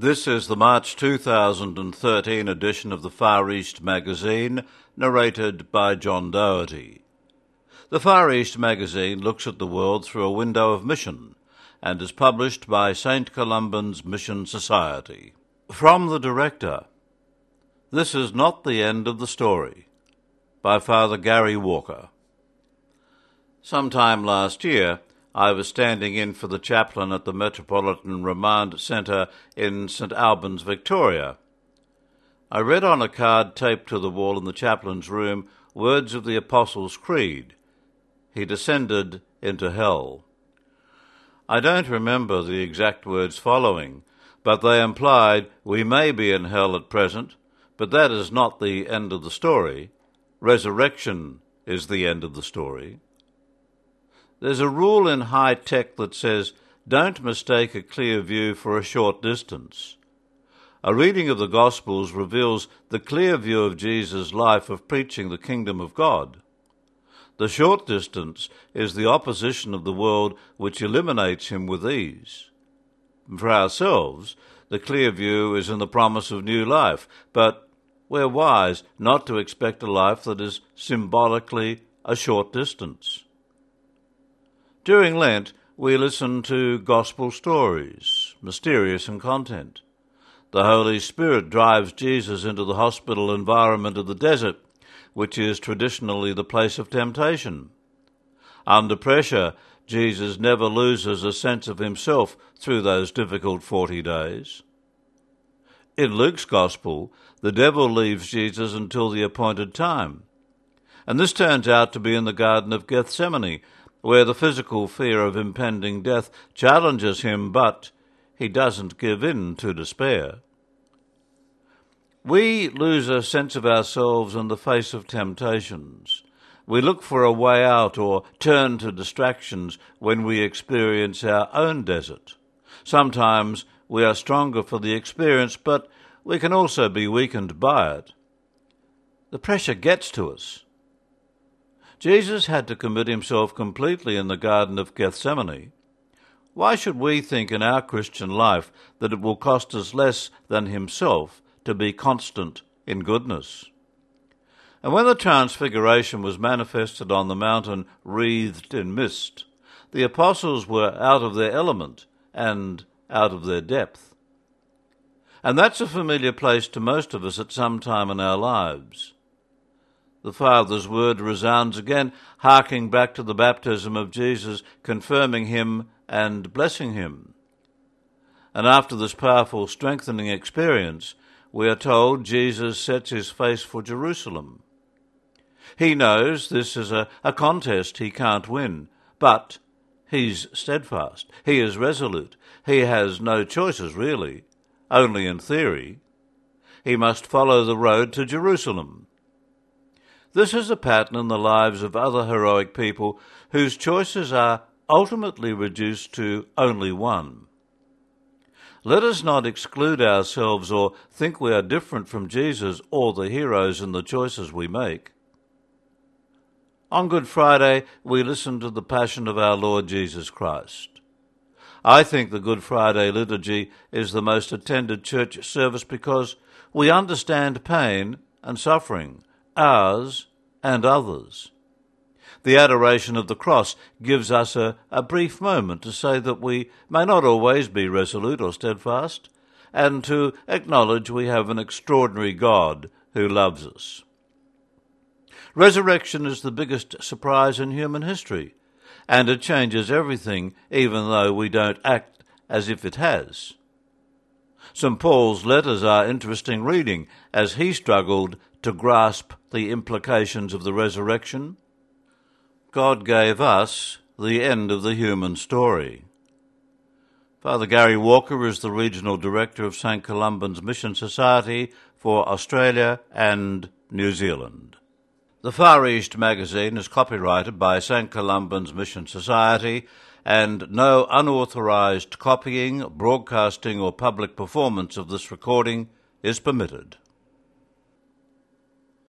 This is the March 2013 edition of the Far East magazine, narrated by John Doherty. The Far East magazine looks at the world through a window of mission and is published by St. Columban's Mission Society. From the director, This is not the end of the story, by Father Gary Walker. Sometime last year, I was standing in for the chaplain at the Metropolitan Remand Centre in St Albans, Victoria. I read on a card taped to the wall in the chaplain's room words of the Apostles' Creed. He descended into hell. I don't remember the exact words following, but they implied we may be in hell at present, but that is not the end of the story. Resurrection is the end of the story. There's a rule in high tech that says don't mistake a clear view for a short distance. A reading of the Gospels reveals the clear view of Jesus' life of preaching the kingdom of God. The short distance is the opposition of the world which eliminates him with ease. For ourselves, the clear view is in the promise of new life, but we're wise not to expect a life that is symbolically a short distance. During Lent, we listen to gospel stories, mysterious in content. The Holy Spirit drives Jesus into the hospital environment of the desert which is traditionally the place of temptation. Under pressure, Jesus never loses a sense of himself through those difficult forty days. In Luke's Gospel, the devil leaves Jesus until the appointed time. And this turns out to be in the Garden of Gethsemane, where the physical fear of impending death challenges him, but he doesn't give in to despair. We lose a sense of ourselves in the face of temptations. We look for a way out or turn to distractions when we experience our own desert. Sometimes we are stronger for the experience, but we can also be weakened by it. The pressure gets to us. Jesus had to commit himself completely in the Garden of Gethsemane. Why should we think in our Christian life that it will cost us less than himself to be constant in goodness. And when the Transfiguration was manifested on the mountain wreathed in mist, the apostles were out of their element and out of their depth. And that's a familiar place to most of us at some time in our lives. The Father's word resounds again, harking back to the baptism of Jesus, confirming him and blessing him. And after this powerful strengthening experience, we are told Jesus sets his face for Jerusalem. He knows this is a, a contest he can't win, but he's steadfast. He is resolute. He has no choices, really, only in theory. He must follow the road to Jerusalem. This is a pattern in the lives of other heroic people whose choices are ultimately reduced to only one. Let us not exclude ourselves or think we are different from Jesus or the heroes in the choices we make. On Good Friday, we listen to the Passion of our Lord Jesus Christ. I think the Good Friday liturgy is the most attended church service because we understand pain and suffering, ours and others. The adoration of the cross gives us a, a brief moment to say that we may not always be resolute or steadfast, and to acknowledge we have an extraordinary God who loves us. Resurrection is the biggest surprise in human history, and it changes everything, even though we don't act as if it has. St. Paul's letters are interesting reading as he struggled to grasp the implications of the resurrection God gave us the end of the human story. Father Gary Walker is the Regional Director of St. Columban's Mission Society for Australia and New Zealand. The Far East magazine is copyrighted by St. Columban's Mission Society and no unauthorized copying, broadcasting or public performance of this recording is permitted.